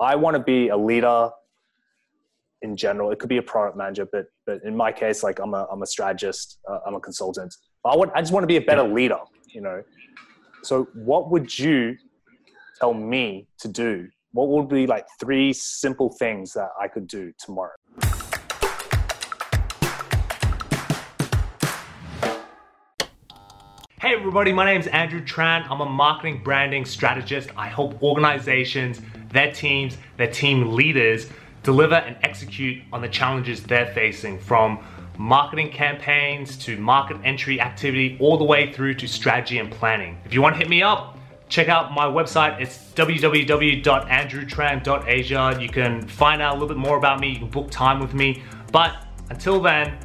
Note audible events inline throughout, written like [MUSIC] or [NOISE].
I want to be a leader in general. It could be a product manager, but but in my case, like I'm a I'm a strategist, uh, I'm a consultant. I want I just want to be a better leader, you know. So what would you tell me to do? What would be like three simple things that I could do tomorrow? Hey everybody, my name is Andrew Tran. I'm a marketing branding strategist. I help organizations, their teams, their team leaders deliver and execute on the challenges they're facing from marketing campaigns to market entry activity all the way through to strategy and planning. If you want to hit me up, check out my website. It's www.andrewtran.asia. You can find out a little bit more about me. You can book time with me. But until then,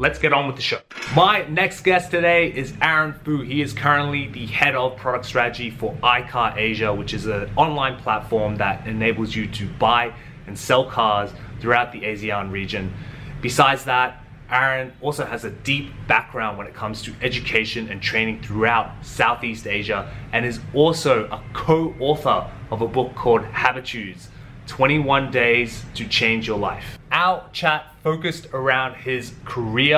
let's get on with the show. My next guest today is Aaron Fu. He is currently the head of product strategy for iCar Asia, which is an online platform that enables you to buy and sell cars throughout the ASEAN region. Besides that, Aaron also has a deep background when it comes to education and training throughout Southeast Asia and is also a co author of a book called Habitudes 21 Days to Change Your Life. Our chat focused around his career,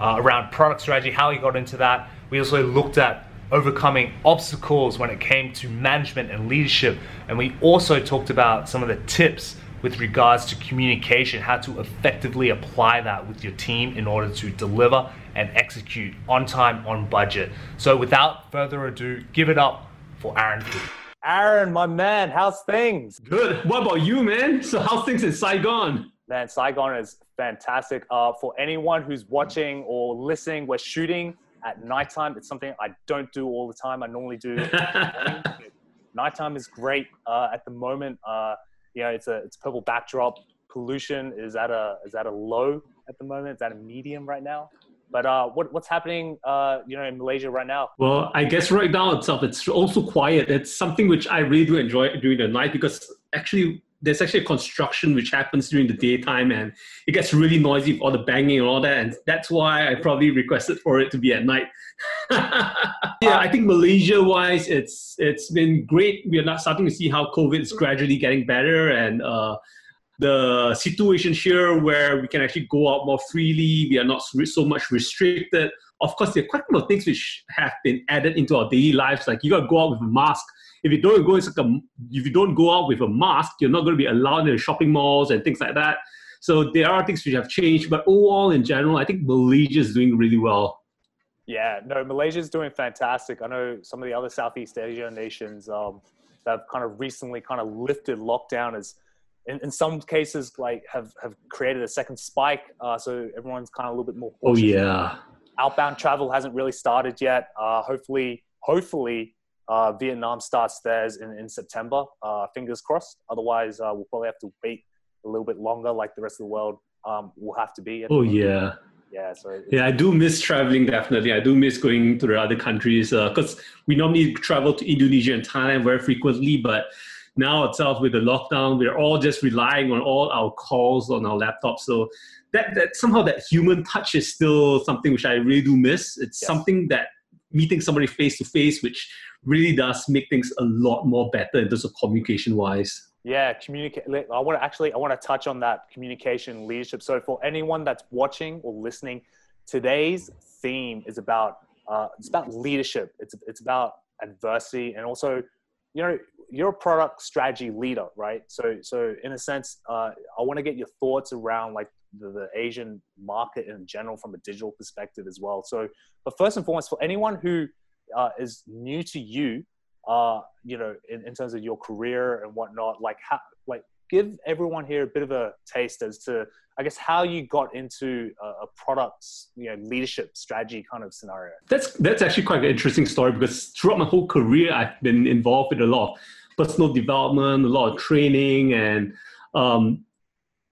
uh, around product strategy, how he got into that. We also looked at overcoming obstacles when it came to management and leadership. And we also talked about some of the tips with regards to communication, how to effectively apply that with your team in order to deliver and execute on time, on budget. So without further ado, give it up for Aaron. Aaron, my man, how's things? Good. What about you, man? So how's things in Saigon? Man, Saigon is fantastic. Uh, for anyone who's watching or listening, we're shooting at nighttime. It's something I don't do all the time. I normally do. [LAUGHS] nighttime is great uh, at the moment. Uh, you know, it's a it's purple backdrop. Pollution is at a is at a low at the moment. It's at a medium right now. But uh, what, what's happening, uh, you know, in Malaysia right now? Well, I guess right now itself, it's also quiet. It's something which I really do enjoy during the night because actually there's actually a construction which happens during the daytime and it gets really noisy with all the banging and all that. And that's why I probably requested for it to be at night. [LAUGHS] yeah, I think Malaysia wise, it's it's been great. We are not starting to see how COVID is gradually getting better and uh, the situation here where we can actually go out more freely. We are not so much restricted. Of course, there are quite a lot of things which have been added into our daily lives. Like you got to go out with a mask if you don't go like a, if you don't go out with a mask, you're not going to be allowed in the shopping malls and things like that. So there are things which have changed, but overall, in general, I think Malaysia is doing really well. Yeah, no, Malaysia is doing fantastic. I know some of the other Southeast Asia nations um, that have kind of recently kind of lifted lockdown as in, in some cases like have, have created a second spike. Uh, so everyone's kind of a little bit more. Oh yeah. Outbound travel hasn't really started yet. Uh, hopefully, hopefully uh, Vietnam starts theirs in, in September. Uh, fingers crossed. Otherwise, uh, we'll probably have to wait a little bit longer, like the rest of the world um, will have to be. Oh yeah. Yeah, so yeah, I do miss traveling. Definitely, I do miss going to the other countries because uh, we normally travel to Indonesia and Thailand very frequently. But now itself, with the lockdown, we're all just relying on all our calls on our laptops. So that that somehow that human touch is still something which I really do miss. It's yes. something that meeting somebody face to face, which really does make things a lot more better in terms of communication wise. Yeah, communicate. I want to actually, I want to touch on that communication leadership. So for anyone that's watching or listening, today's theme is about uh, it's about leadership. It's it's about adversity and also, you know, you're a product strategy leader, right? So so in a sense, uh, I want to get your thoughts around like the, the Asian market in general from a digital perspective as well. So, but first and foremost, for anyone who uh, is new to you, uh, you know, in, in terms of your career and whatnot, like like give everyone here a bit of a taste as to, I guess, how you got into a, a product's, you know, leadership strategy kind of scenario. That's that's actually quite an interesting story because throughout my whole career, I've been involved with a lot of personal development, a lot of training, and um,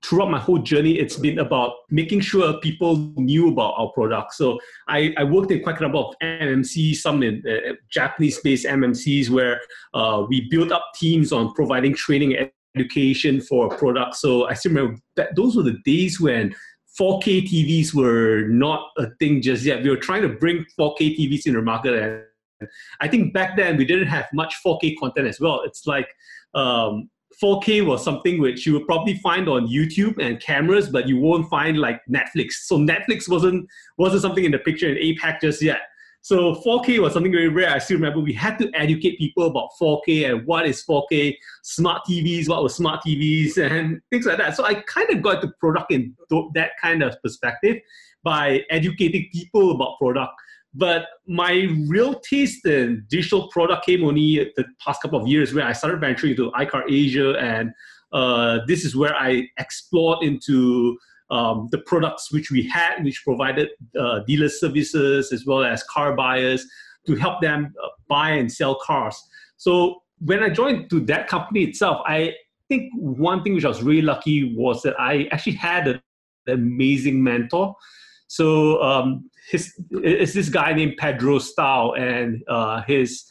throughout my whole journey, it's been about making sure people knew about our product. So I, I worked in quite a number of MNCs, some in uh, Japanese-based MNCs, where uh, we built up teams on providing training and education for a product. So I still remember that those were the days when 4K TVs were not a thing just yet. We were trying to bring 4K TVs in the market, and I think back then we didn't have much 4K content as well. It's like um, 4K was something which you would probably find on YouTube and cameras, but you won't find like Netflix. So Netflix wasn't wasn't something in the picture in APAC just yet. So 4K was something very rare. I still remember we had to educate people about 4K and what is 4K, smart TVs, what were smart TVs, [LAUGHS] and things like that. So I kind of got the product in that kind of perspective by educating people about product. But my real taste in digital product came only the past couple of years where I started venturing into iCar Asia, and uh, this is where I explored into um, the products which we had, which provided uh, dealer services as well as car buyers to help them uh, buy and sell cars. So when I joined to that company itself, I think one thing which I was really lucky was that I actually had an amazing mentor. So um, his is this guy named Pedro Stau, and uh, his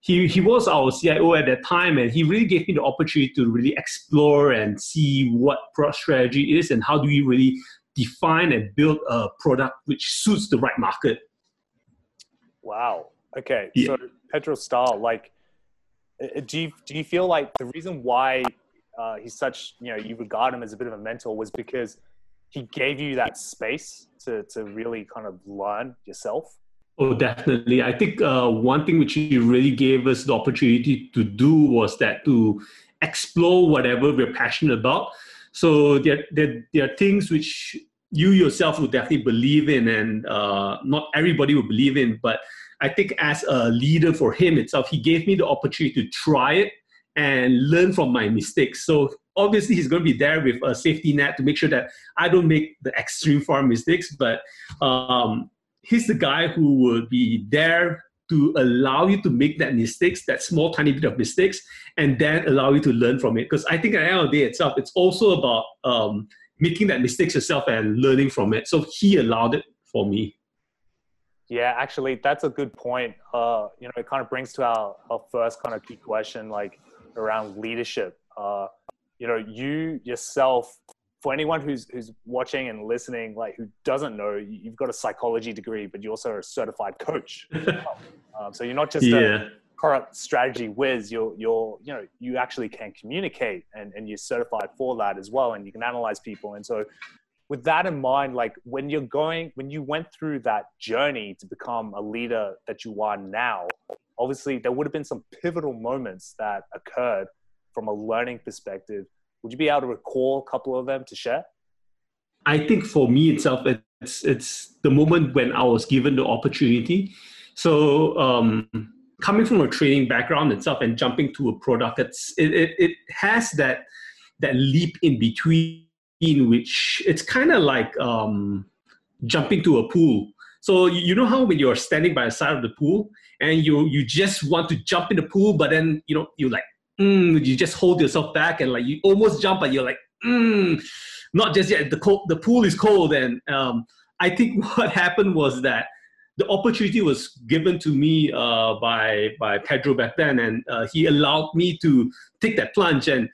he, he was our CIO at that time, and he really gave me the opportunity to really explore and see what product strategy is and how do we really define and build a product which suits the right market. Wow. Okay. Yeah. So Pedro Stau, like, uh, do you do you feel like the reason why uh, he's such you know you regard him as a bit of a mentor was because he gave you that space to to really kind of learn yourself? Oh, definitely. I think uh, one thing which he really gave us the opportunity to do was that to explore whatever we're passionate about. So there, there, there are things which you yourself would definitely believe in, and uh, not everybody would believe in. But I think as a leader for him itself, he gave me the opportunity to try it and learn from my mistakes. So obviously he's going to be there with a safety net to make sure that I don't make the extreme far mistakes. But um, he's the guy who will be there to allow you to make that mistakes, that small tiny bit of mistakes, and then allow you to learn from it. Because I think at the end of the day itself, it's also about um, making that mistakes yourself and learning from it. So he allowed it for me. Yeah, actually, that's a good point. Uh, you know, it kind of brings to our, our first kind of key question, like around leadership. Uh, you know, you yourself for anyone who's who's watching and listening, like who doesn't know, you've got a psychology degree, but you're also a certified coach. [LAUGHS] um, so you're not just yeah. a product strategy whiz. You're you're you know you actually can communicate and and you're certified for that as well, and you can analyze people. And so with that in mind, like when you're going, when you went through that journey to become a leader that you are now, obviously there would have been some pivotal moments that occurred from a learning perspective would you be able to recall a couple of them to share? I think for me itself, it's it's the moment when I was given the opportunity. So um, coming from a training background itself and jumping to a product, it's it, it, it has that that leap in between, which it's kind of like um, jumping to a pool. So you know how when you're standing by the side of the pool and you you just want to jump in the pool, but then you know you like mm, you just hold yourself back and like you almost jump, but you're like, mm, not just yet. The cold, the pool is cold, and um, I think [LAUGHS] what happened was that the opportunity was given to me uh, by by Pedro back then, and uh, he allowed me to take that plunge. And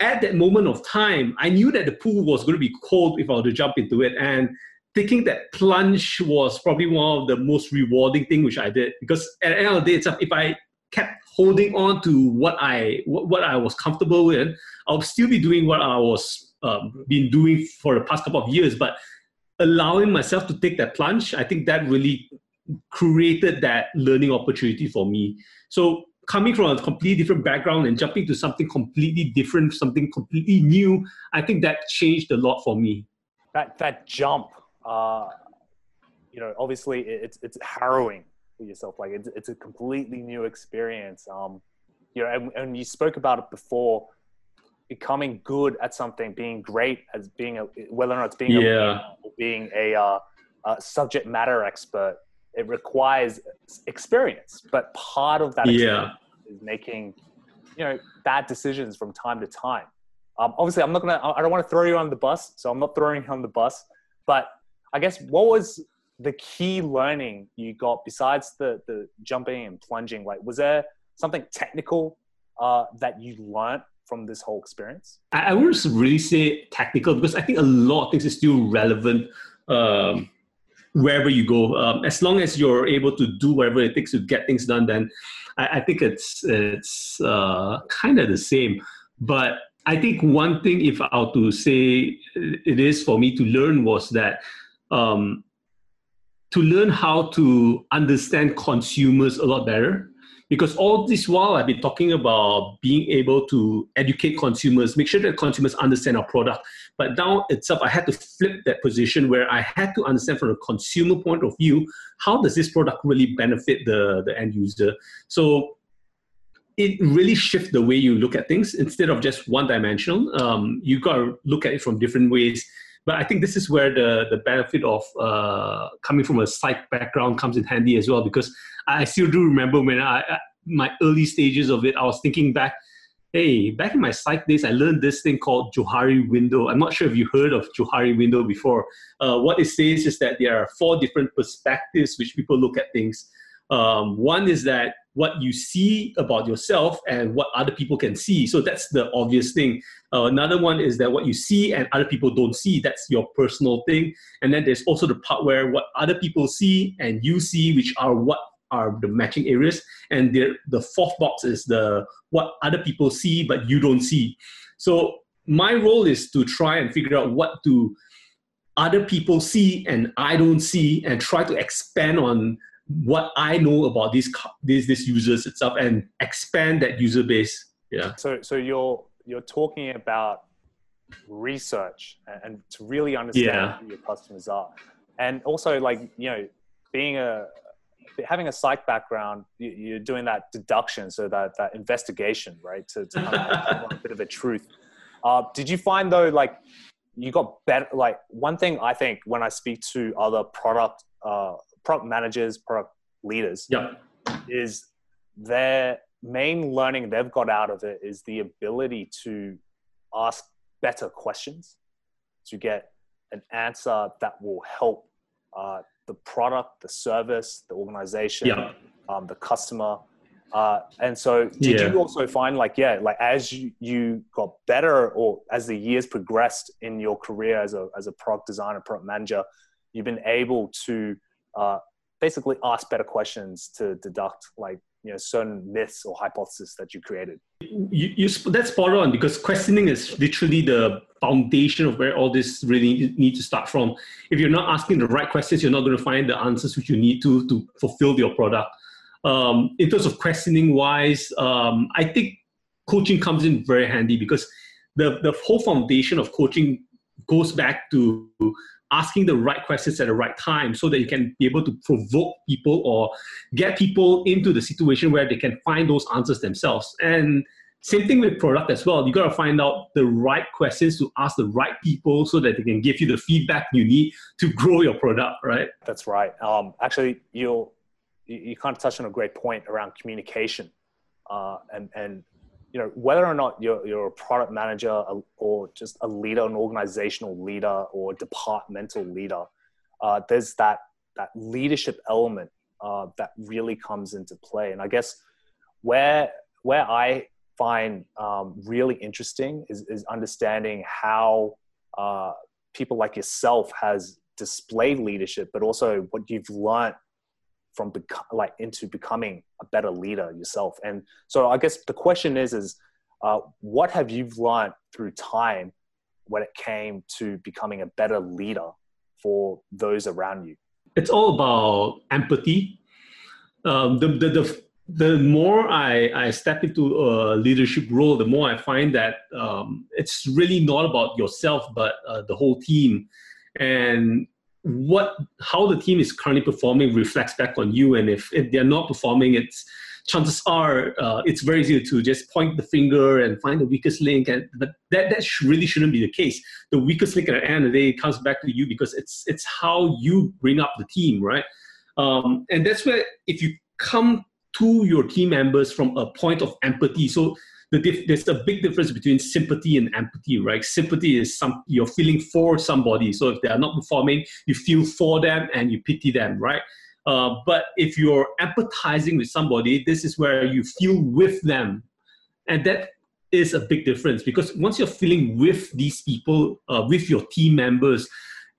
at that moment of time, I knew that the pool was going to be cold if I were to jump into it, and taking that plunge was probably one of the most rewarding thing which I did because at the end of the day, if I kept holding on to what I what, what I was comfortable with, I'll still be doing what I was um, been doing for the past couple of years. But allowing myself to take that plunge, I think that really created that learning opportunity for me. So coming from a completely different background and jumping to something completely different, something completely new, I think that changed a lot for me. That that jump, uh, you know, obviously it's it's harrowing yourself. Like it's, it's a completely new experience. Um, you know, and, and you spoke about it before, becoming good at something, being great as being a, whether or not it's being yeah. a, or being a, uh, a subject matter expert, it requires experience. But part of that yeah. is making, you know, bad decisions from time to time. Um, obviously, I'm not gonna. I don't want to throw you on the bus, so I'm not throwing you on the bus. But I guess what was the key learning you got besides the the jumping and plunging? Like, was there something technical uh, that you learned from this whole experience? I, I wouldn't really say technical because I think a lot of things is still relevant um, wherever you go. Um, as long as you're able to do whatever it takes to get things done, then I, I think it's it's uh, kind of the same. but I think one thing, if I were to say it is for me to learn, was that um, to learn how to understand consumers a lot better because all this while I've been talking about being able to educate consumers, make sure that consumers understand our product. But now itself, I had to flip that position where I had to understand from a consumer point of view, how does this product really benefit the, the end user? So it really shifts the way you look at things instead of just one dimensional. Um, you got to look at it from different ways. But I think this is where the, the benefit of uh, coming from a psych background comes in handy as well because I still do remember when I, my early stages of it, I was thinking back, hey, back in my psych days, I learned this thing called Johari window. I'm not sure if you heard of Johari window before. Uh, what it says is that there are four different perspectives which people look at things. Um, one is that what you see about yourself and what other people can see. So that's the obvious thing. Uh, another one is that what you see and other people don't see. That's your personal thing. And then there's also the part where what other people see and you see, which are what are the matching areas and the, the fourth box is the what other people see but you don't see so my role is to try and figure out what do other people see and i don't see and try to expand on what i know about these these, these users itself and expand that user base yeah so so you're you're talking about research and to really understand yeah. who your customers are and also like you know being a having a psych background, you, are doing that deduction, so that that investigation, right, to, to kind of a [LAUGHS] bit of a truth. Uh, did you find though, like you got better? Like one thing I think when I speak to other product uh, product managers, product leaders, yep. is their main learning they've got out of it is the ability to ask better questions to get an answer that will help uh, the product, the service, the organization, yeah. um, the customer. Uh, and so did yeah. you also find like, yeah, like as you, you got better or as the years progressed in your career as a, as a product designer, product manager, you've been able to uh, basically ask better questions to deduct like you know certain myths or hypotheses that you created. You, you that's spot on because questioning is literally the foundation of where all this really need to start from. If you're not asking the right questions you're not going to find the answers which you need to to fulfill your product. Um, in terms of questioning wise um, i think coaching comes in very handy because the, the whole foundation of coaching goes back to asking the right questions at the right time so that you can be able to provoke people or get people into the situation where they can find those answers themselves. And same thing with product as well. You got to find out the right questions to ask the right people so that they can give you the feedback you need to grow your product, right? That's right. Um, actually, you you kind of touched on a great point around communication, uh, and and you know whether or not you're, you're a product manager or just a leader an organizational leader or departmental leader uh, there's that that leadership element uh, that really comes into play. And i guess where where i find um, really interesting is, is understanding how uh, people like yourself has displayed leadership but also what you've learned from like into becoming a better leader yourself. And so I guess the question is, is uh, what have you learned through time when it came to becoming a better leader for those around you? It's all about empathy. Um, the, the, the, the more I, I step into a leadership role, the more I find that um, it's really not about yourself, but uh, the whole team. And what how the team is currently performing reflects back on you. And if, if they're not performing it's chances are uh, it's very easy to just point the finger and find the weakest link. And but that that really shouldn't be the case. The weakest link at the end of the day comes back to you because it's it's how you bring up the team right? Um, and that's where if you come to your team members from a point of empathy so the there's a big difference between sympathy and empathy, right? Sympathy is some you're feeling for somebody. So if they are not performing, you feel for them and you pity them, right? Uh, but if you're empathizing with somebody, this is where you feel with them, and that is a big difference because once you're feeling with these people, uh, with your team members,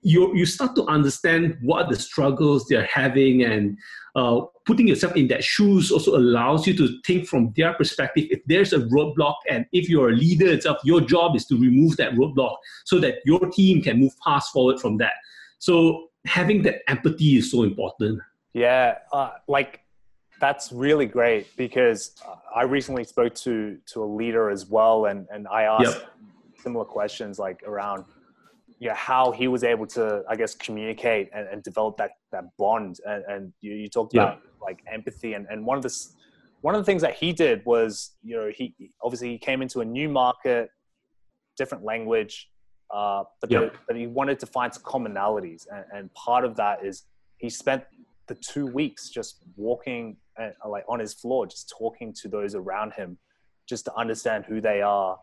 you you start to understand what the struggles they're having and uh, putting yourself in that shoes also allows you to think from their perspective. If there's a roadblock and if you're a leader itself your job is to remove that roadblock so that your team can move fast forward from that. So having that empathy is so important. Yeah uh, like that's really great because i recently spoke to to a leader as well and and i asked yep. similar questions like around you know, how he was able to, I guess, communicate and, and develop that, that bond. And, and you, you talked yeah. about like empathy. And, and one of the, one of the things that he did was, you know, he obviously he came into a new market, different language, uh, but, yeah. the, but he wanted to find some commonalities. And, and part of that is he spent the two weeks just walking uh, like on his floor, just talking to those around him, just to understand who they are,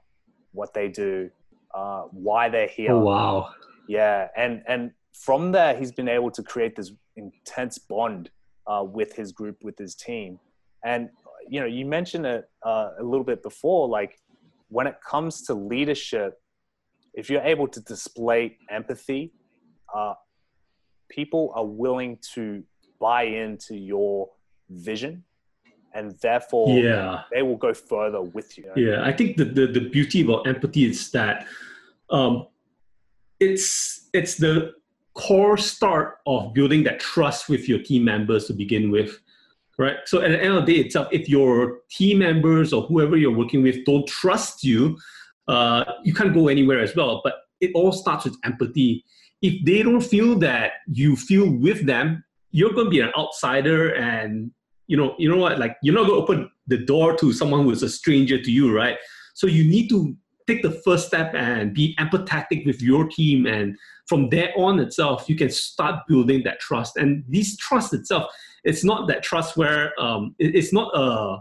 what they do, uh, why they're here. Oh, wow. Yeah, and and from there, he's been able to create this intense bond uh, with his group, with his team. And you know, you mentioned it uh, a little bit before, like when it comes to leadership, if you're able to display empathy, uh, people are willing to buy into your vision and therefore yeah. they will go further with you. Yeah, I think the, the, the beauty about empathy is that um, it's it's the core start of building that trust with your team members to begin with right so at the end of the day itself if your team members or whoever you're working with don't trust you uh, you can't go anywhere as well but it all starts with empathy if they don't feel that you feel with them you're going to be an outsider and you know, you know what? Like you're not going to open the door to someone who's a stranger to you, right? So you need to take the first step and be empathetic with your team, and from there on itself, you can start building that trust. And this trust itself, it's not that trust where um, it, it's not a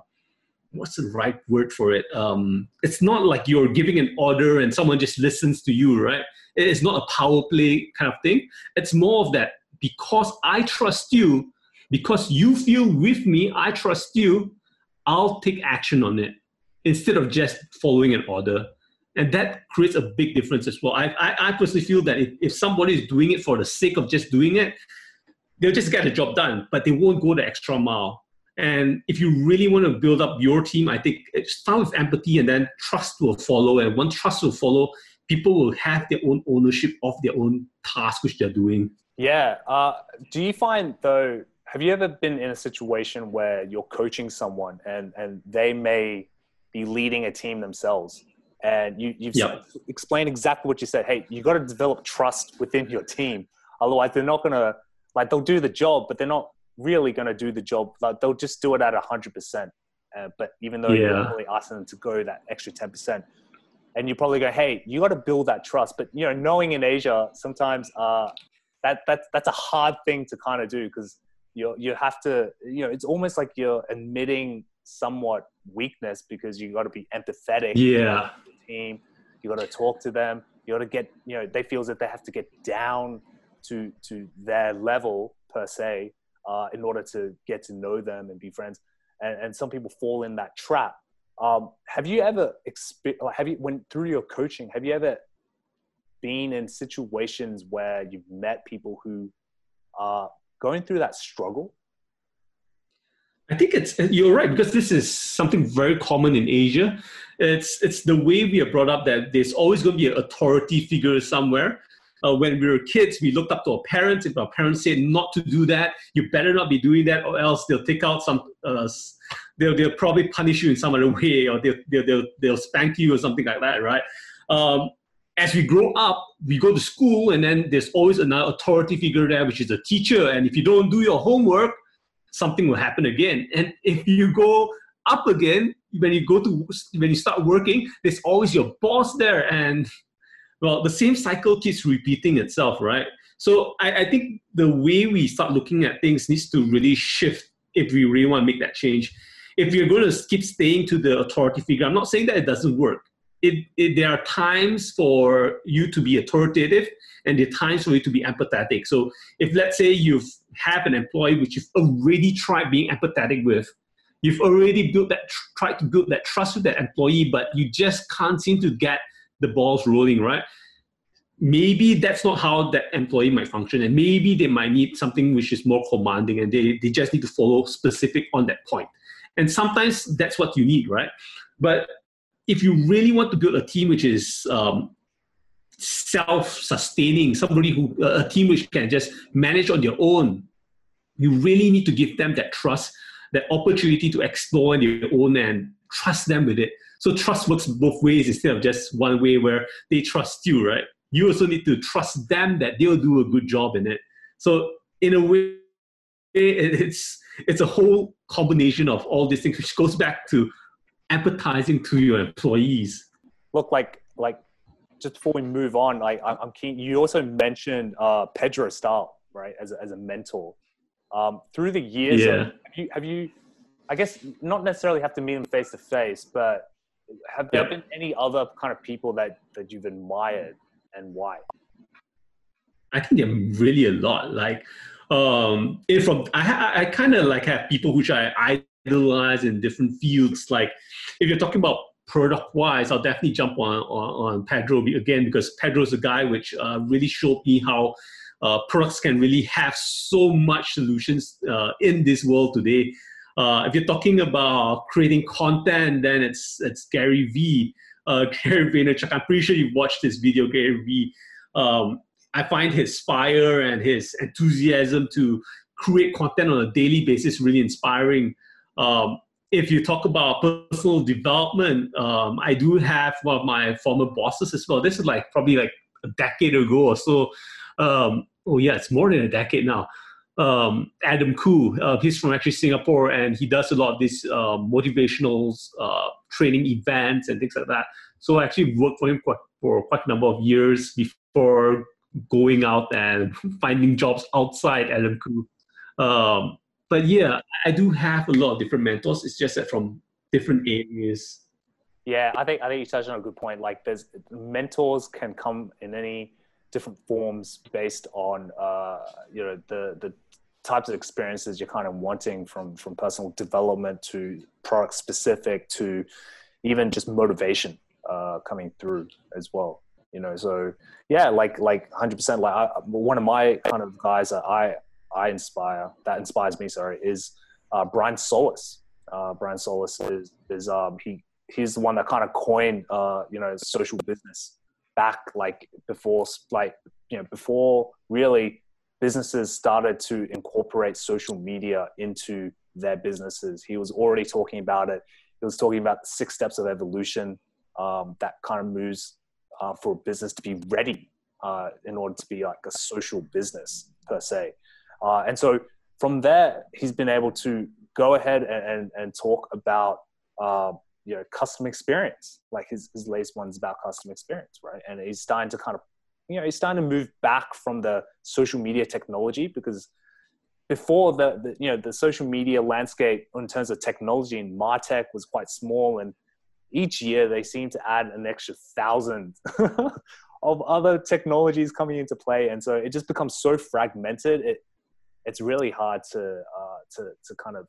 what's the right word for it? Um, it's not like you're giving an order and someone just listens to you, right? It's not a power play kind of thing. It's more of that because I trust you, because you feel with me, I trust you, I'll take action on it instead of just following an order. And that creates a big difference as well. I, I, I personally feel that if, if somebody is doing it for the sake of just doing it, they'll just get the job done, but they won't go the extra mile. And if you really want to build up your team, I think start with empathy and then trust will follow. And once trust will follow, people will have their own ownership of their own task which they're doing. Yeah. Uh, do you find though have you ever been in a situation where you're coaching someone and and they may be leading a team themselves and you you've yep. explained exactly what you said. Hey you got to develop trust within your team. Otherwise they're not going to like they'll do the job but they're not really going to do the job. Like they'll just do it at 100% uh, but even though yeah. you're really asking them to go that extra 10% and you probably go hey you got to build that trust. But you know knowing in asia sometimes uh, that, that that's a hard thing to kind of do because you you have to you know it's almost like you're admitting somewhat weakness because you got to be empathetic yeah. team. You got to talk to them. You got to get you know they feel that they have to get down to to their level per se uh, in order to get to know them and be friends. And, and some people fall in that trap. Um, have you ever exp- have you went through your coaching have you ever been in situations where you've met people who are going through that struggle? I think it's you're right because this is something very common in Asia. It's it's the way we are brought up that there's always going to be an authority figure somewhere. Uh, when we were kids, we looked up to our parents. If our parents said not to do that, you better not be doing that, or else they'll take out some. Uh, they'll they'll probably punish you in some other way, or they'll they'll they'll, they'll spank you or something like that, right? Um, as we grow up, we go to school, and then there's always another authority figure there, which is a teacher. And if you don't do your homework, something will happen again. And if you go up again, when you go to when you start working, there's always your boss there, and well, the same cycle keeps repeating itself, right? So I, I think the way we start looking at things needs to really shift if we really want to make that change. If you're going to keep staying to the authority figure, I'm not saying that it doesn't work it, it, there are times for you to be authoritative and there are times for you to be empathetic. So if let's say you have an employee which you've already tried being empathetic with, you've already built that tried to build that trust with that employee, but you just can't seem to get the balls rolling, right? maybe that's not how that employee might function and maybe they might need something which is more commanding and they, they just need to follow specific on that point. point and sometimes that's what you need right but if you really want to build a team which is um, self-sustaining somebody who a team which can just manage on their own you really need to give them that trust that opportunity to explore on their own and trust them with it so trust works both ways instead of just one way where they trust you right you also need to trust them that they'll do a good job in it. So in a way, it's it's a whole combination of all these things, which goes back to empathizing to your employees. Look, like like just before we move on, like I'm keen. You also mentioned uh, Pedro Starr, right, as a, as a mentor. Um, through the years, yeah. have you have you? I guess not necessarily have to meet them face to face, but have there yep. been any other kind of people that that you've admired and why? I think there are really a lot. Like, um, if from I, I kind of like have people which I, I idolize in different fields. Like, if you're talking about product wise, I'll definitely jump on, on, on Pedro again because Pedro's a guy which uh, really showed me how uh, products can really have so much solutions uh, in this world today. Uh, if you're talking about creating content, then it's it's Gary Vee uh, [LAUGHS] Gary Vaynerchuk. I'm pretty sure you've watched this video, Gary Vee. Um, I find his fire and his enthusiasm to create content on a daily basis really inspiring. Um, if you talk about personal development, um, I do have one of my former bosses as well. This is like probably like a decade ago or so. Um, oh yeah, it's more than a decade now. Um, Adam Khoo, uh, he's from actually Singapore, and he does a lot of these uh, motivational uh, training events and things like that. So I actually worked for him quite, for quite a number of years before going out and [LAUGHS] finding jobs outside Adam Khoo. Um, but yeah, I do have a lot of different mentors. It's just that from different areas. Yeah, I think I think you touched on a good point. Like, there's mentors can come in any different forms based on uh, you know the the types of experiences you're kind of wanting from from personal development to product specific to even just motivation uh, coming through as well you know so yeah like like 100% like I, one of my kind of guys that i i inspire that inspires me sorry is uh, brian solis uh, brian solis is is um he he's the one that kind of coined uh you know social business back like before like you know before really businesses started to incorporate social media into their businesses. He was already talking about it. He was talking about the six steps of evolution um, that kind of moves uh, for a business to be ready uh, in order to be like a social business per se. Uh, and so from there, he's been able to go ahead and, and, and talk about uh, you know customer experience. Like his, his latest one's about customer experience, right? And he's starting to kind of you know, he's starting to move back from the social media technology because before the, the, you know the social media landscape in terms of technology in martech was quite small and each year they seem to add an extra thousand [LAUGHS] of other technologies coming into play and so it just becomes so fragmented it it's really hard to uh, to to kind of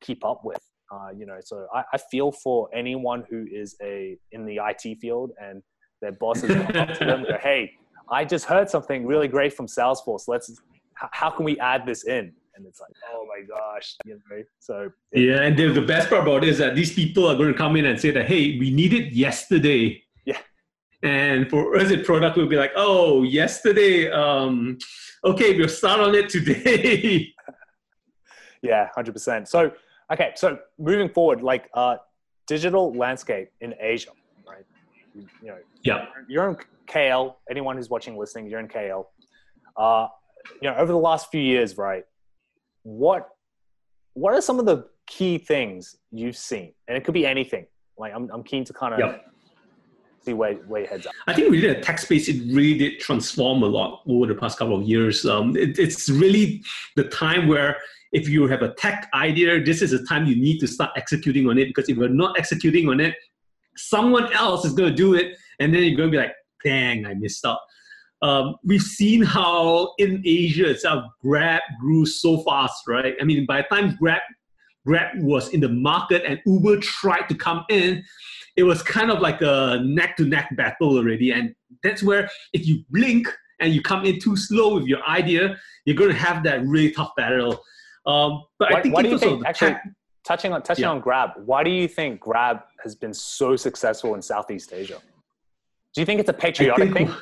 keep up with uh, you know so I, I feel for anyone who is a in the IT field and their bosses [LAUGHS] come up to them go hey I just heard something really great from Salesforce. Let's, how can we add this in? And it's like, oh my gosh, you know. So yeah, and the, the best part about it is that these people are going to come in and say that, hey, we need it yesterday. And for us, a product will be like, oh, yesterday. Um, okay, we'll start on it today. [LAUGHS] yeah, hundred percent. So okay, so moving forward, like uh, digital landscape in Asia, right? You know, yeah, you're in KL, anyone who's watching, listening, you're in KL. Uh, you know, over the last few years, right? What what are some of the key things you've seen? And it could be anything. Like I'm I'm keen to kind of yep. See head's at. I think really the tech space it really did transform a lot over the past couple of years. Um, it, it's really the time where if you have a tech idea, this is the time you need to start executing on it because if you're not executing on it, someone else is going to do it, and then you're going to be like, dang, I missed out. Um, we've seen how in Asia itself, Grab grew so fast, right? I mean, by the time Grab Grab was in the market and Uber tried to come in, it was kind of like a neck to neck battle already. And that's where if you blink and you come in too slow with your idea, you're going to have that really tough battle. Um, but Why, I think in do you think actually tech- touching on touching Yeah. on Grab? Why do you think Grab has been so successful in Southeast Asia? Do you think it's a patriotic think- thing?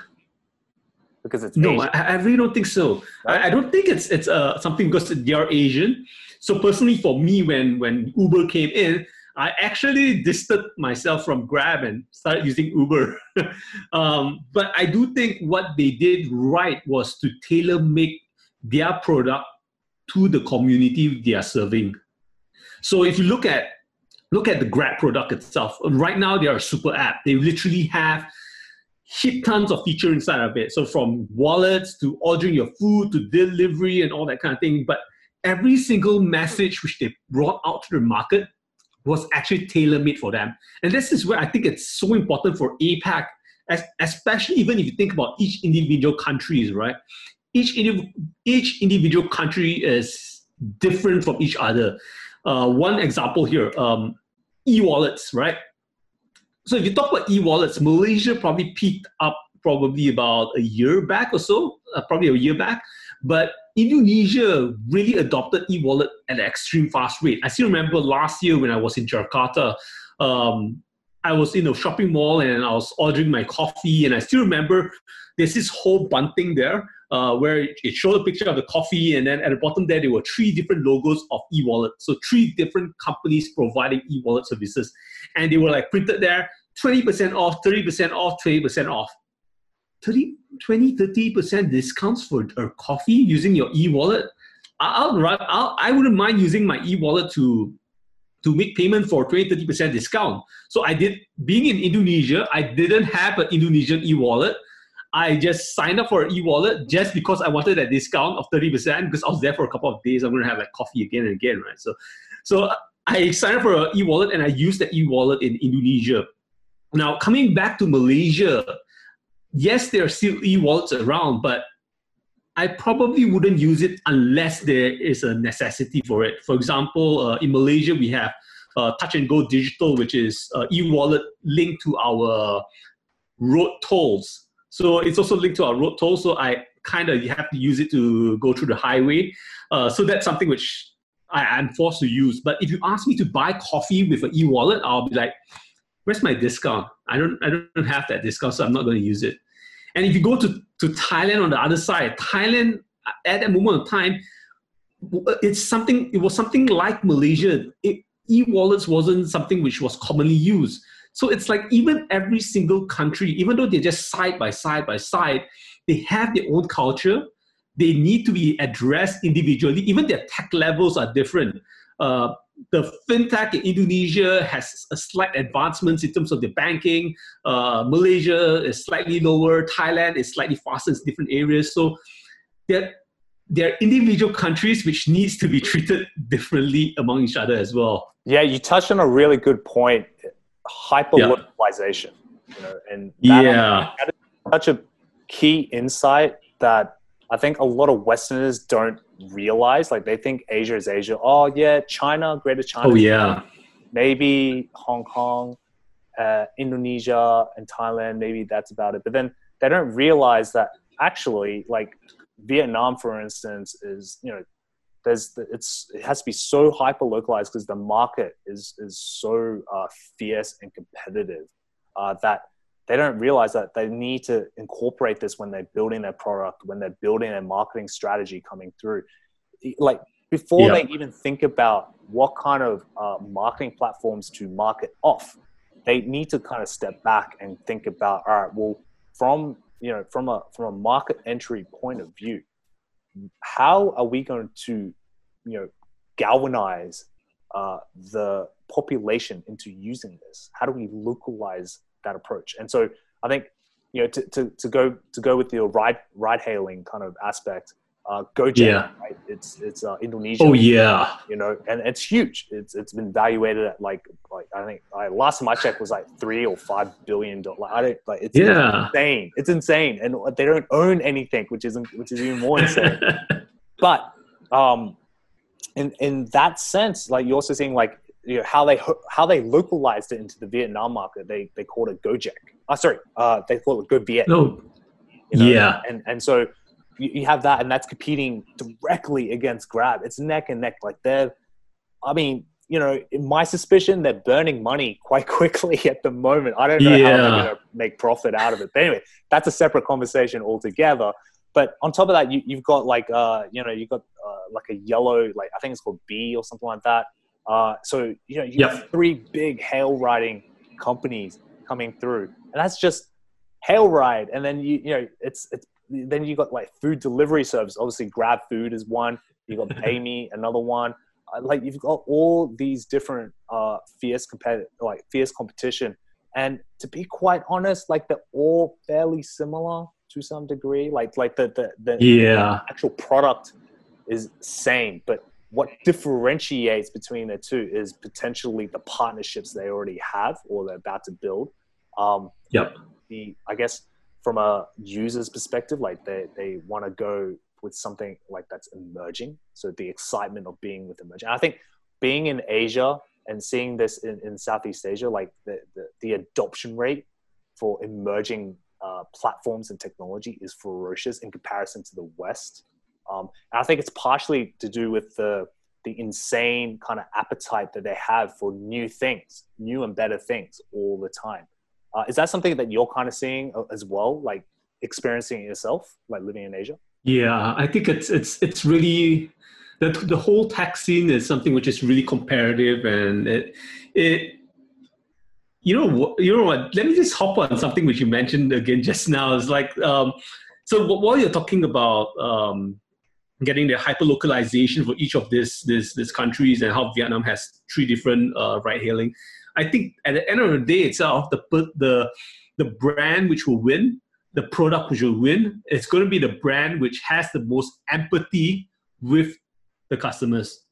Because it's No. I, I really don't think so. I, I don't think it's it's uh, something because they are Asian. So personally, for me, when when Uber came in, I actually distanced myself from Grab and started using Uber. [LAUGHS] um, but I do think what they did right was to tailor make their product to the community they are serving. So if you look at look at the Grab product itself, right now they are a super app. They literally have shit tons of feature inside of it. So from wallets to ordering your food to delivery and all that kind of thing. But every single message which they brought out to the market was actually tailor made for them. And this is where I think it's so important for APAC, as, especially even if you think about each individual countries, right? Each, indiv- each individual country is different from each other. Uh, one example here, um, e-wallets, right? So if you talk about e-wallets, Malaysia probably peaked up probably about a year back or so, uh, probably a year back. But Indonesia really adopted e-wallet at an extreme fast rate. I still remember last year when I was in Jakarta, um, I was in a shopping mall and I was ordering my coffee, and I still remember there's this whole bunting there uh, where it showed a picture of the coffee, and then at the bottom there there were three different logos of e-wallet. So three different companies providing e-wallet services, and they were like printed there: twenty percent off, thirty percent off, twenty percent off. 30, 20, 30% discounts for a coffee using your e-wallet. I'll, I'll, I wouldn't mind using my e-wallet to, to make payment for 20, 30% discount. So I did, being in Indonesia, I didn't have an Indonesian e-wallet. I just signed up for an e-wallet just because I wanted that discount of 30% because I was there for a couple of days. I'm going to have like coffee again and again, right? So, so I signed up for an e-wallet and I used that e-wallet in Indonesia. Now, coming back to Malaysia, yes, there are still e-wallets around, but I probably wouldn't use it unless there is a necessity for it. For example, uh, in Malaysia, we have uh, Touch and Go Digital, which is uh, e-wallet linked to our road tolls. So it's also linked to our road tolls. So I kind of have to use it to go through the highway. Uh, so that's something which I am forced to use. But if you ask me to buy coffee with an e-wallet, I'll be like, where's my discount? I don't, I don't have that discount, so I'm not going to use it. And if you go to, to Thailand on the other side, Thailand at that moment of time, it's something. It was something like Malaysia. E-wallets wasn't something which was commonly used. So it's like even every single country, even though they're just side by side by side, they have their own culture. They need to be addressed individually. Even their tech levels are different. Uh, the fintech in Indonesia has a slight advancements in terms of the banking. Uh, Malaysia is slightly lower. Thailand is slightly faster in different areas. So there, there are individual countries which needs to be treated differently among each other as well. Yeah, you touched on a really good point. Hyper localization, you know, and that, Yeah. that is such a key insight that I think a lot of Westerners don't realize. Like they think Asia is Asia. Oh yeah, China, Greater China. Oh yeah. maybe Hong Kong, uh, Indonesia, and Thailand. Maybe that's about it. But then they don't realize that actually, like Vietnam, for instance, is you know, there's it's it has to be so hyper localized because the market is is so uh, fierce and competitive uh, that they don't realize that they need to incorporate this when they're building their product, when they're building their marketing strategy coming through. Like before Yeah. they even think about what kind of uh, marketing platforms to market off, they need to kind of step back and think about, all right, well, from you know, from a from a market entry point of view, how are we going to, you know, galvanize uh, the population into using this? How do we localize that approach? And so I think you know to, to, to go to go with your ride ride hailing kind of aspect, uh, Gojek, Yeah. right? It's it's uh, Indonesia. Oh yeah. You know, and it's huge. It's it's been valuated at like like I think I, last time I checked was like three or five billion dollars. I don't like it's Yeah. insane. It's insane, and they don't own anything, which isn't which is even more insane [LAUGHS] but um, in in that sense, like you're also seeing like you know how they how they localized it into the Vietnam market. They they called it Gojek. Oh, sorry, uh, they call it Go Viet. No. You know? Yeah. And and so you, you have that, and that's competing directly against Grab. It's neck and neck. Like they're, I mean, you know, in my suspicion, they're burning money quite [LAUGHS] quickly at the moment. I don't know yeah. how they're going to make profit out of it. But anyway, that's a separate conversation altogether. But on top of that, you, you've got like, uh, you know, you've got uh, like a yellow, like I think it's called B or something like that. Uh, so you know, you yep. have three big hail riding companies coming through, and that's just hail ride. And then you, you know, it's it's then you got like food delivery service. Obviously, Grab Food is one. You got [LAUGHS] PayMe, another one. Uh, like you've got all these different uh, fierce competitive, like fierce competition. And to be quite honest, like they're all fairly similar to some degree. Like like the the, the yeah actual product is same, but what differentiates between the two is potentially the partnerships they already have or they're about to build. Um, yep. The I guess from a user's perspective, like they they want to go with something like that's emerging. So the excitement of being with emerging. I think being in Asia and seeing this in, in Southeast Asia, like the, the, the adoption rate for emerging uh, platforms and technology is ferocious in comparison to the West. Um, and I think it's partially to do with the the insane kind of appetite that they have for new things, new and better things all the time. Uh, is that something that you're kind of seeing uh, as well, like experiencing it yourself, like living in Asia? Yeah, I think it's it's it's really the the whole tech scene is something which is really comparative, and it it you know you know what. Let me just hop on something which you mentioned again [LAUGHS] just now. Is like um, so while you're talking about um, getting the hyper localization for each of these this this countries and how Vietnam has three different uh, ride hailing. I think at the end of the day itself, the the the brand which will win the product which will win. It's going to be the brand which has the most empathy with the customers.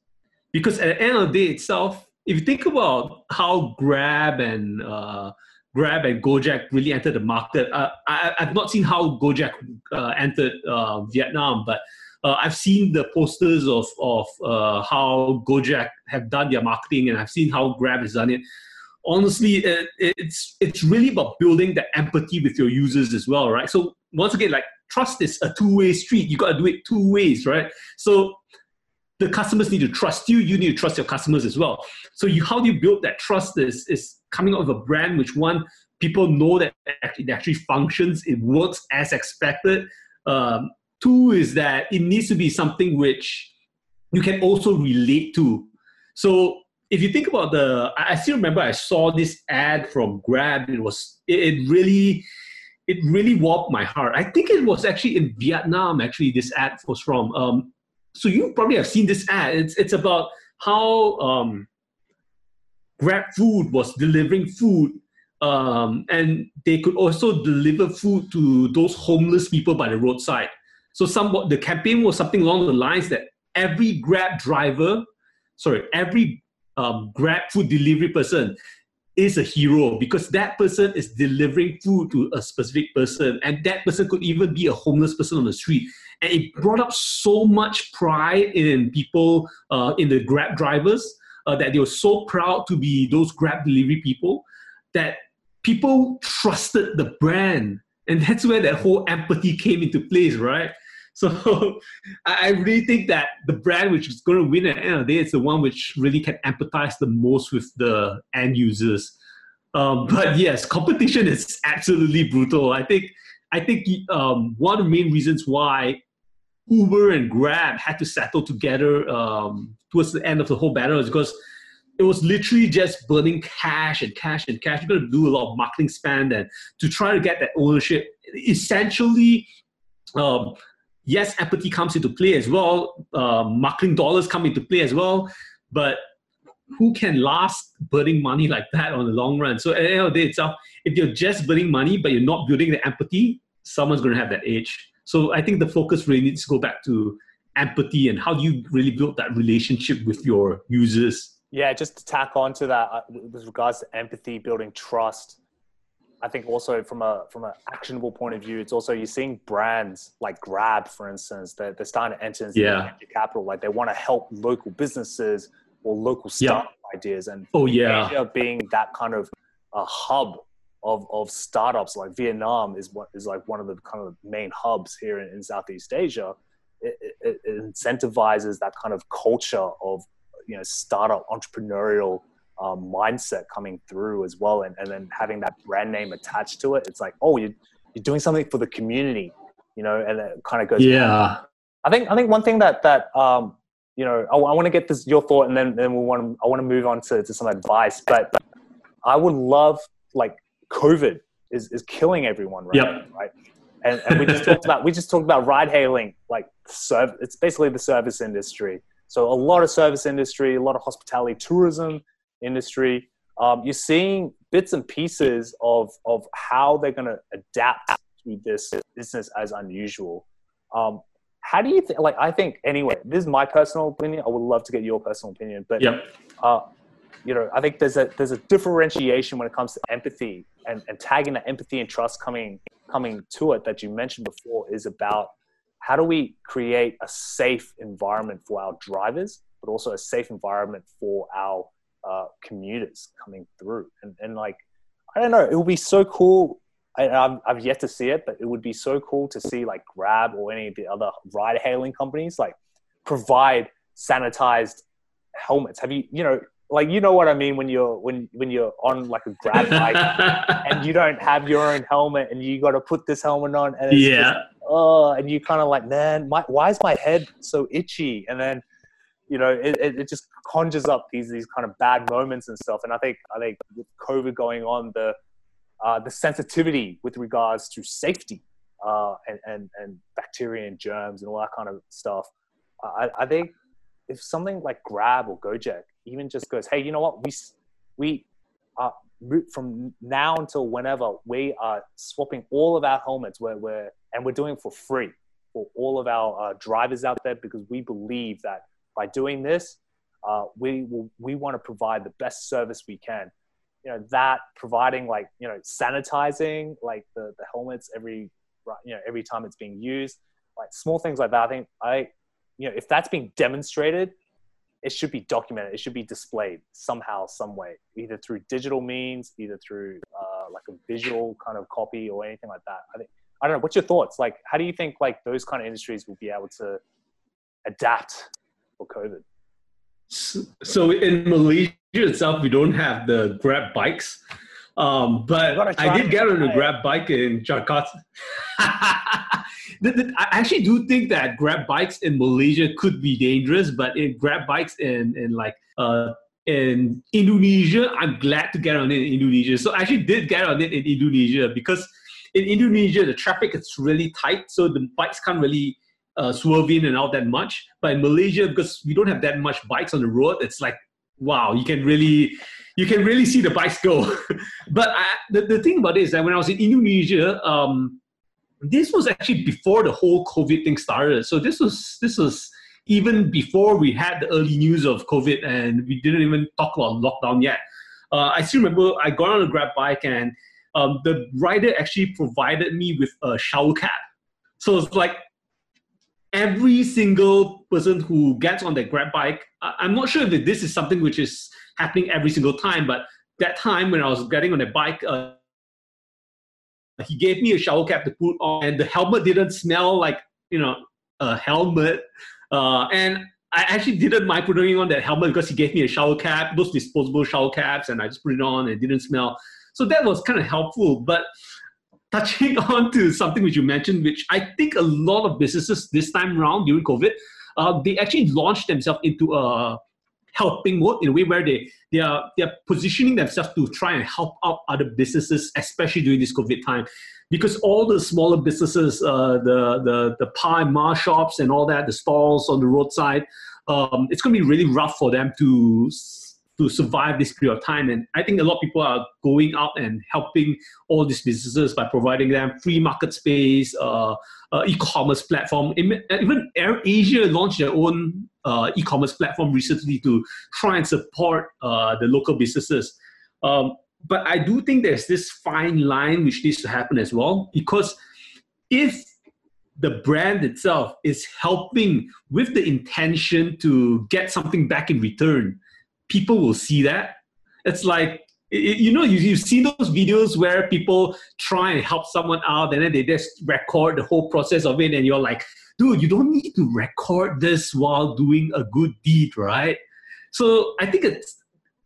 Because at the end of the day itself, if you think about how Grab and uh, Grab and Gojek really entered the market, uh, I, have not seen how Gojek uh, entered uh, Vietnam, but uh, I've seen the posters of of uh, how Gojek have done their marketing, and I've seen how Grab has done it honestly, it, it's it's really about building the empathy with your users as well, right? So once again, like trust is a two-way street. You got to do it two ways, right? So the customers need to trust you. You need to trust your customers as well. So you, how do you build that trust? Is is coming out of a brand which one people know that it actually functions, it works as expected. Um, two is that it needs to be something which you can also relate to. So if you think about the, I still remember I saw this ad from Grab. It was, it really, it really warped my heart. I think it was actually in Vietnam. Actually, this ad was from. Um, so you probably have seen this ad. It's it's about how um, Grab Food was delivering food, um, and they could also deliver food to those homeless people by the roadside. So some the campaign was something along the lines that every Grab driver, sorry, every um, Grab food delivery person is a hero because that person is delivering food to a specific person and that person could even be a homeless person on the street. And it brought up so much pride in people uh, in the grab drivers uh, that they were so proud to be those grab delivery people that people trusted the brand. And that's where that whole empathy came into place right so [LAUGHS] I really think that the brand which is going to win at the end of the day is the one which really can empathize the most with the end users. Um, [LAUGHS] but yes, competition is absolutely brutal. I think I think um, one of the main reasons why Uber and Grab had to settle together um, towards the end of the whole battle is because it was literally just burning cash and cash and cash. You're going to do a lot of marketing spend and to try to get that ownership. Essentially, um, yes, empathy comes into play as well. Uh, marketing dollars come into play as well. But who can last burning money like that on the long run? So at the end of the day itself, if you're just burning money but you're not building the empathy, someone's going to have that edge. So I think the focus really needs to go back to empathy and how do you really build that relationship with your users. Yeah, just to tack on to that uh, with regards to empathy, building trust. I think also from a from an actionable point of view, it's also you're seeing brands like Grab, for instance, that they're starting to enter into Yeah. capital. Like they want to help local businesses or local Yeah. ideas, and Oh yeah. Asia being that kind of a hub of, of startups like Vietnam is what is like one of the kind of main hubs here in, in Southeast Asia. It, it, it incentivizes that kind of culture of you know startup entrepreneurial um, mindset coming through as well, and, and then having that brand name attached to it. It's like oh you're you're doing something for the community, you know, and it kind of goes Yeah. I think I think one thing that that um, you know I, want to get this your thought and then then we want to I want to move on to, to some advice. But I would love like COVID is, is killing everyone right Yep. now, right? And, and we just talked about we just talked about ride hailing like serv- it's basically the service industry. So a lot of service industry, a lot of hospitality, tourism industry. Um, you're seeing bits and pieces of of how they're going to adapt to this business as unusual. Um, how do you think? Like, I think anyway. This is my personal opinion. I would love to get your personal opinion, but Yep. uh, you know, I think there's a there's a differentiation when it comes to empathy and, and tagging that empathy and trust coming coming to it that you mentioned before is about how do we create a safe environment for our drivers, but also a safe environment for our uh, commuters coming through. And and like, I don't know, it would be so cool. I, I've, I've yet to see it, but it would be so cool to see like Grab or any of the other ride hailing companies like provide sanitized helmets. Have you, you know, like you know what I mean when you're when when you're on like a grab [LAUGHS] bike and you don't have your own helmet and you got to put this helmet on and it's yeah. just, oh and you kind of like man my, why is my head so itchy and then you know it, it, just conjures up these these kind of bad moments and stuff. And I think I think with COVID going on the uh, the sensitivity with regards to safety uh, and, and and bacteria and germs and all that kind of stuff I, I think if something like Grab or Gojek even just goes, hey, you know what, we we uh, from now until whenever we are swapping all of our helmets, where we're and we're doing it for free for all of our uh, drivers out there because we believe that by doing this, uh, we will we want to provide the best service we can. You know that providing like you know sanitizing like the, the helmets every you know every time it's being used, like small things like that. I think I you know if that's being demonstrated it should be documented it should be displayed somehow some way either through digital means either through uh, like a visual kind of copy or anything like that i think i don't know what's your thoughts like how do you think like those kind of industries will be able to adapt for covid S- So in Malaysia itself, we don't have the Grab bikes. Um, but I did get on a Grab bike in Jakarta. [LAUGHS] I actually do think that Grab bikes in Malaysia could be dangerous, but in Grab bikes in, in like uh, in Indonesia, I'm glad to get on it in Indonesia. So I actually did get on it in Indonesia because in Indonesia the traffic is really tight, so the bikes can't really uh, swerve in and out that much. But in Malaysia, because we don't have that much bikes on the road, it's like wow, you can really you can really see the bikes go. [LAUGHS] but I, the, the thing about it is that when I was in Indonesia, um, this was actually before the whole COVID thing started. So this was this was even before we had the early news of COVID, and we didn't even talk about lockdown yet. Uh, I still remember I got on a grab bike, and um, the rider actually provided me with a shower cap. So it's like every single person who gets on their grab bike, I'm not sure if this is something which is happening every single time, but that time when I was getting on the bike, uh, he gave me a shower cap to put on, and the helmet didn't smell like you know a helmet. Uh, and I actually didn't mind putting on that helmet because he gave me a shower cap, those disposable shower caps, and I just put it on and it didn't smell. So that was kind of helpful. But touching [LAUGHS] on to something which you mentioned, which I think a lot of businesses this time around during COVID, uh, they actually launched themselves into a helping mode in a way where they they are they are positioning themselves to try and help out other businesses, especially during this COVID time, because all the smaller businesses, uh, the the the and ma shops and all that, the stalls on the roadside, um, it's going to be really rough for them to to survive this period of time. And I think a lot of people are going out and helping all these businesses by providing them free market space, uh, uh, e-commerce platform. Even even Air Asia launched their own uh, e-commerce platform recently to try and support uh, the local businesses. Um, but I do think there's this fine line which needs to happen as well because if the brand itself is helping with the intention to get something back in return, people will see that. It's like you know you, you've seen those videos where people try and help someone out and then they just record the whole process of it and you're like dude you don't need to record this while doing a good deed right so i think it's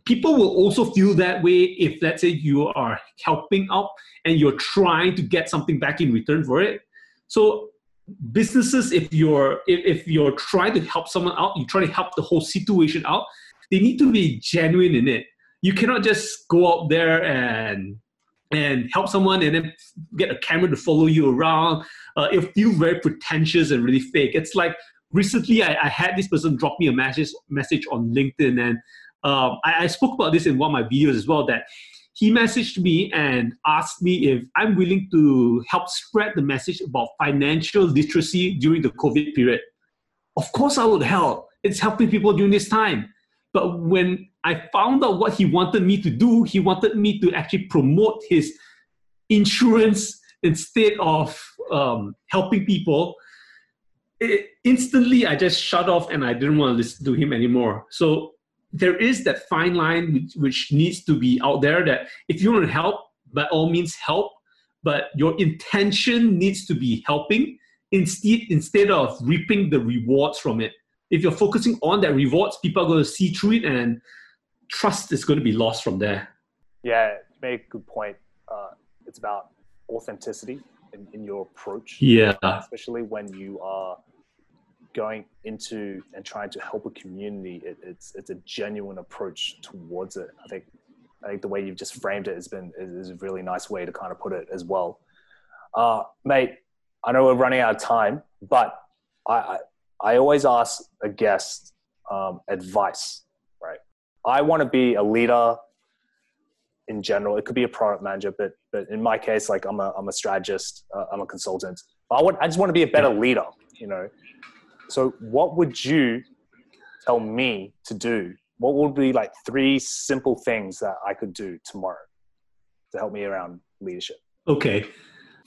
people will also feel that way if let's say you are helping out and you're trying to get something back in return for it so businesses if you're if, if you're trying to help someone out you try to help the whole situation out they need to be genuine in it you cannot just go out there and and help someone and then get a camera to follow you around. Uh, it feels very pretentious and really fake. It's like recently I, I, had this person drop me a message message on LinkedIn and um, I, I, spoke about this in one of my videos as well that he messaged me and asked me if I'm willing to help spread the message about financial literacy during the COVID period. Of course I would help. It's helping people during this time. But when I found out what he wanted me to do, he wanted me to actually promote his insurance instead of um, helping people. It, instantly, I just shut off and I didn't want to listen to him anymore. So there is that fine line which, which needs to be out there that if you want to help, by all means help, but your intention needs to be helping instead instead of reaping the rewards from it if you're focusing on that rewards, people are going to see through it and trust is going to be lost from there. Yeah, you made a good point. Uh, it's about authenticity in, in your approach. Yeah. Especially when you are going into and trying to help a community, it, it's it's a genuine approach towards it. I think I think the way you've just framed it has been is a really nice way to kind of put it as well. Uh, mate, I know we're running out of time, but I, I always ask a guest um, advice, right? I want to be a leader in general. It could be a product manager, but but in my case, like I'm a I'm a strategist, uh, I'm a consultant. I want I just want to be a better leader, you know. So what would you tell me to do? What would be like three simple things that I could do tomorrow to help me around leadership? Okay.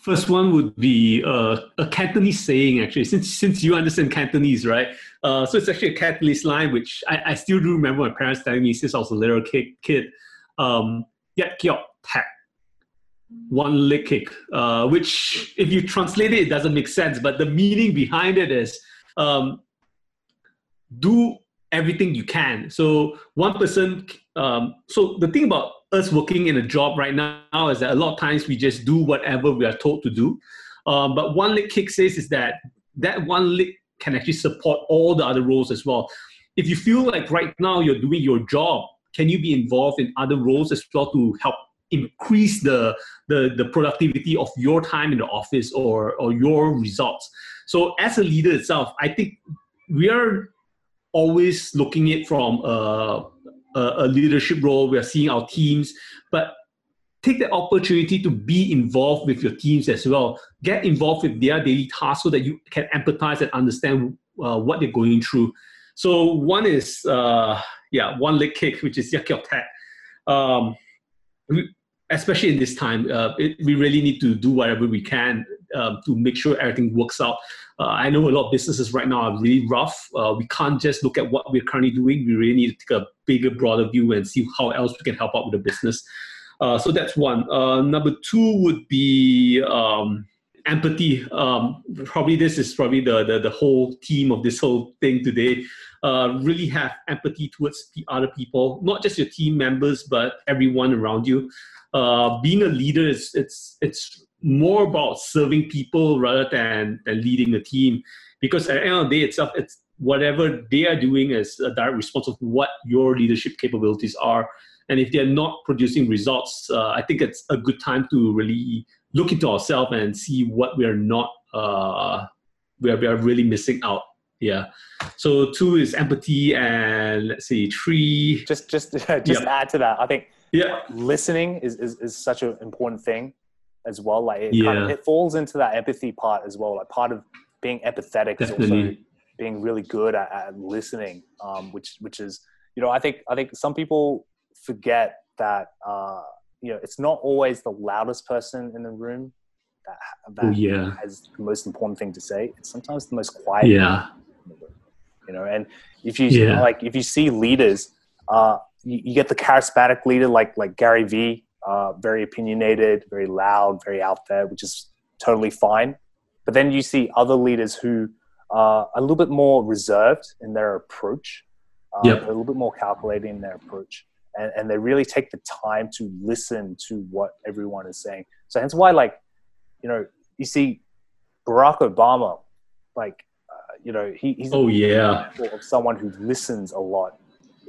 First one would be uh, a Cantonese saying, actually, since since you understand Cantonese, right? Uh, so it's actually a Cantonese line, which I, I still do remember my parents telling me since I was a little kid. kid um, Yat tak. One leg kick, uh, which if you translate it, it doesn't make sense. But the meaning behind it is um, do everything you can. So one person. Um, so the thing about us working in a job right now is that a lot of times we just do whatever we are told to do. Um, but one leg kick says is that that one leg can actually support all the other roles as well. If you feel like right now you're doing your job, can you be involved in other roles as well to help increase the, the, the productivity of your time in the office or, or your results? So as a leader itself, I think we are always looking at it from a a, a leadership role. We are seeing our teams, but take the opportunity to be involved with your teams as well. Get involved with their daily tasks so that you can empathize and understand uh, what they're going through. So one is, uh, yeah, one leg kick, which is Yak um, especially in this time, uh, it, we really need to do whatever we can um, to make sure everything works out. Uh, I know a lot of businesses right now are really rough. Uh, we can't just look at what we're currently doing. We really need to take a bigger, broader view and see how else we can help out with the business. Uh, so that's one. Uh, number two would be um, empathy. Um, probably this is probably the, the, the whole theme of this whole thing today. Uh, really have empathy towards the other people, not just your team members, but everyone around you. Uh, being a leader is it's it's more about serving people rather than, than leading a team. Because at the end of the day itself, it's whatever they are doing is a direct response of what your leadership capabilities are. And if they're not producing results, uh, I think it's a good time to really look into ourselves and see what we are not, uh, we, are, we are really missing out. Yeah. So two is empathy, and let's see, three. Just, just, [LAUGHS] just yeah. add to that. I think yeah, listening is, is, is such an important thing as well. Like it, yeah. kind of, it falls into that empathy part as well. Like part of being empathetic Definitely. is also being really good at, at listening, um, which which is you know I think I think some people forget that uh, you know, it's not always the loudest person in the room that, that yeah. has the most important thing to say. It's sometimes the most quiet. Yeah. You know, and if you Yeah. like, if you see leaders, uh, you, you get the charismatic leader like like Gary Vee, uh, very opinionated, very loud, very out there, which is totally fine. But then you see other leaders who are a little bit more reserved in their approach. Uh, Yep. a little bit more calculating in their approach. And, and they really take the time to listen to what everyone is saying. So hence why, like, you know, you see Barack Obama, like, uh, you know, he, he's Oh, yeah. of someone who listens a lot.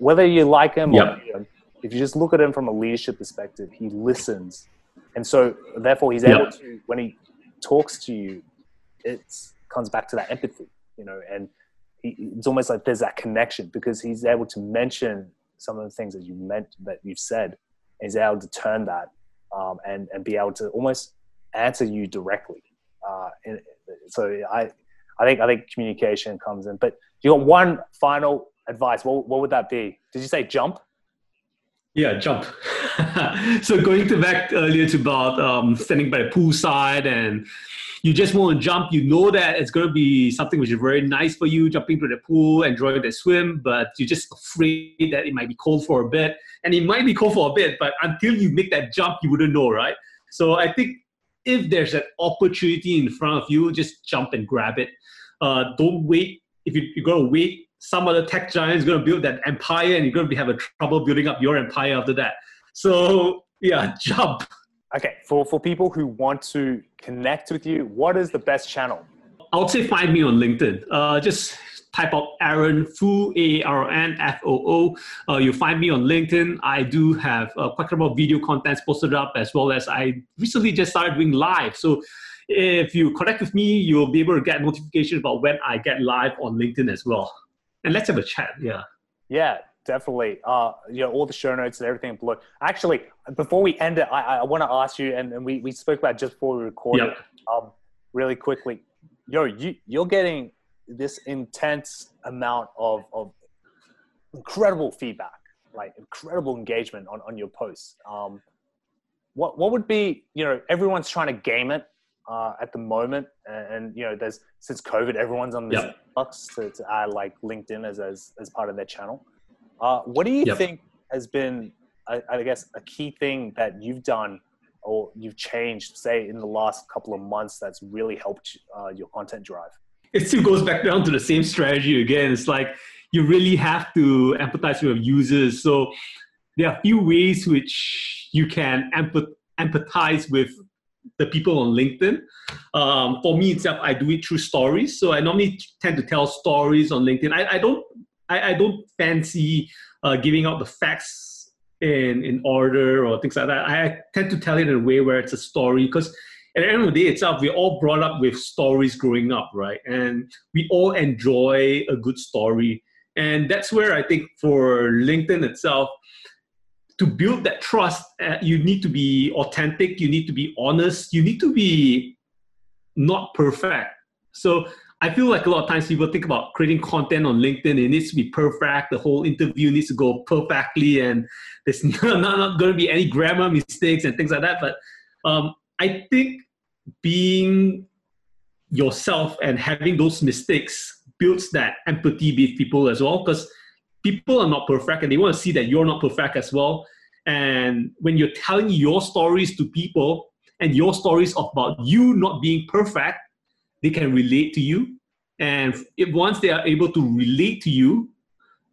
Whether you like him Yep. or hate him, if you just look at him from a leadership perspective, he listens. And so therefore he's Yep. able to when he talks to you, it comes back to that empathy, you know, and he, it's almost like there's that connection because he's able to mention some of the things that you meant that you've said. And he's able to turn that um, and and be able to almost answer you directly. Uh, and so I I think I think communication comes in. But you got one final advice. What what would that be? Did you say jump? Yeah, jump. [LAUGHS] so going to back earlier to about um, standing by the poolside and you just want to jump, you know that it's going to be something which is very nice for you, jumping to the pool, enjoying the swim, but you're just afraid that it might be cold for a bit. And it might be cold for a bit, but until you make that jump, you wouldn't know, right? So I think if there's an opportunity in front of you, just jump and grab it. Uh, don't wait. If you, you're going to wait, some other tech giant is going to build that empire and you're going to be have a trouble building up your empire after that. So yeah, [LAUGHS] jump. Okay, for for people who want to connect with you, what is the best channel? I would say find me on LinkedIn. Uh, just type out Aaron Foo, A R N F O O. Uh, you'll find me on LinkedIn. I do have uh, quite a number of video contents posted up, as well as I recently just started doing live. So if you connect with me, you'll be able to get notifications about when I get live on LinkedIn as well. And let's have a chat. Yeah. Yeah, definitely. Uh, you know, all the show notes and everything below. Actually, before we end it, I, I want to ask you, and, and we, we spoke about it just before we recorded, Yep. um, really quickly. Yo, you, you're getting this intense amount of, of incredible feedback, like incredible engagement on, on your posts. Um, what, what would be, you know, everyone's trying to game it uh, at the moment. And, and, you know, there's, since COVID, everyone's on this Yep. flux to, to add like LinkedIn as, as, as part of their channel. Uh, what do you Yep. think has been, I, I guess, a key thing that you've done or you've changed, say, in the last couple of months that's really helped uh, your content drive? it still goes back down to the same strategy again. It's like you really have to empathize with users. So there are a few ways which you can empath- empathize with the people on LinkedIn. Um, for me itself, I do it through stories. So I normally tend to tell stories on LinkedIn. I, I don't I, I don't fancy uh, giving out the facts in in order or things like that. I tend to tell it in a way where it's a story because at the end of the day itself, we're all brought up with stories growing up, right? And we all enjoy a good story. And that's where I think for LinkedIn itself, to build that trust, uh, you need to be authentic, you need to be honest, you need to be not perfect. So I feel like a lot of times people think about creating content on LinkedIn, it needs to be perfect, the whole interview needs to go perfectly, and there's [LAUGHS] not, not, not going to be any grammar mistakes and things like that. But um, I think being yourself and having those mistakes builds that empathy with people as well because people are not perfect and they want to see that you're not perfect as well. And when you're telling your stories to people and your stories about you not being perfect they can relate to you. And if once they are able to relate to you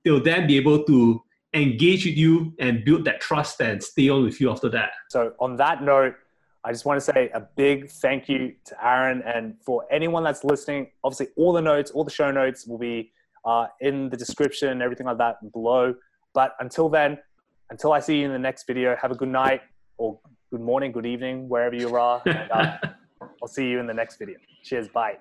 they'll then be able to engage with you and build that trust and stay on with you after that. So, on that note, I just want to say a big thank you to Aaron. And for anyone that's listening, obviously, all the notes, all the show notes will be uh, in the description, everything like that below. But until then, until I see you in the next video, have a good night or good morning, good evening, wherever you are. [LAUGHS] And, uh, I'll see you in the next video. Cheers. Bye.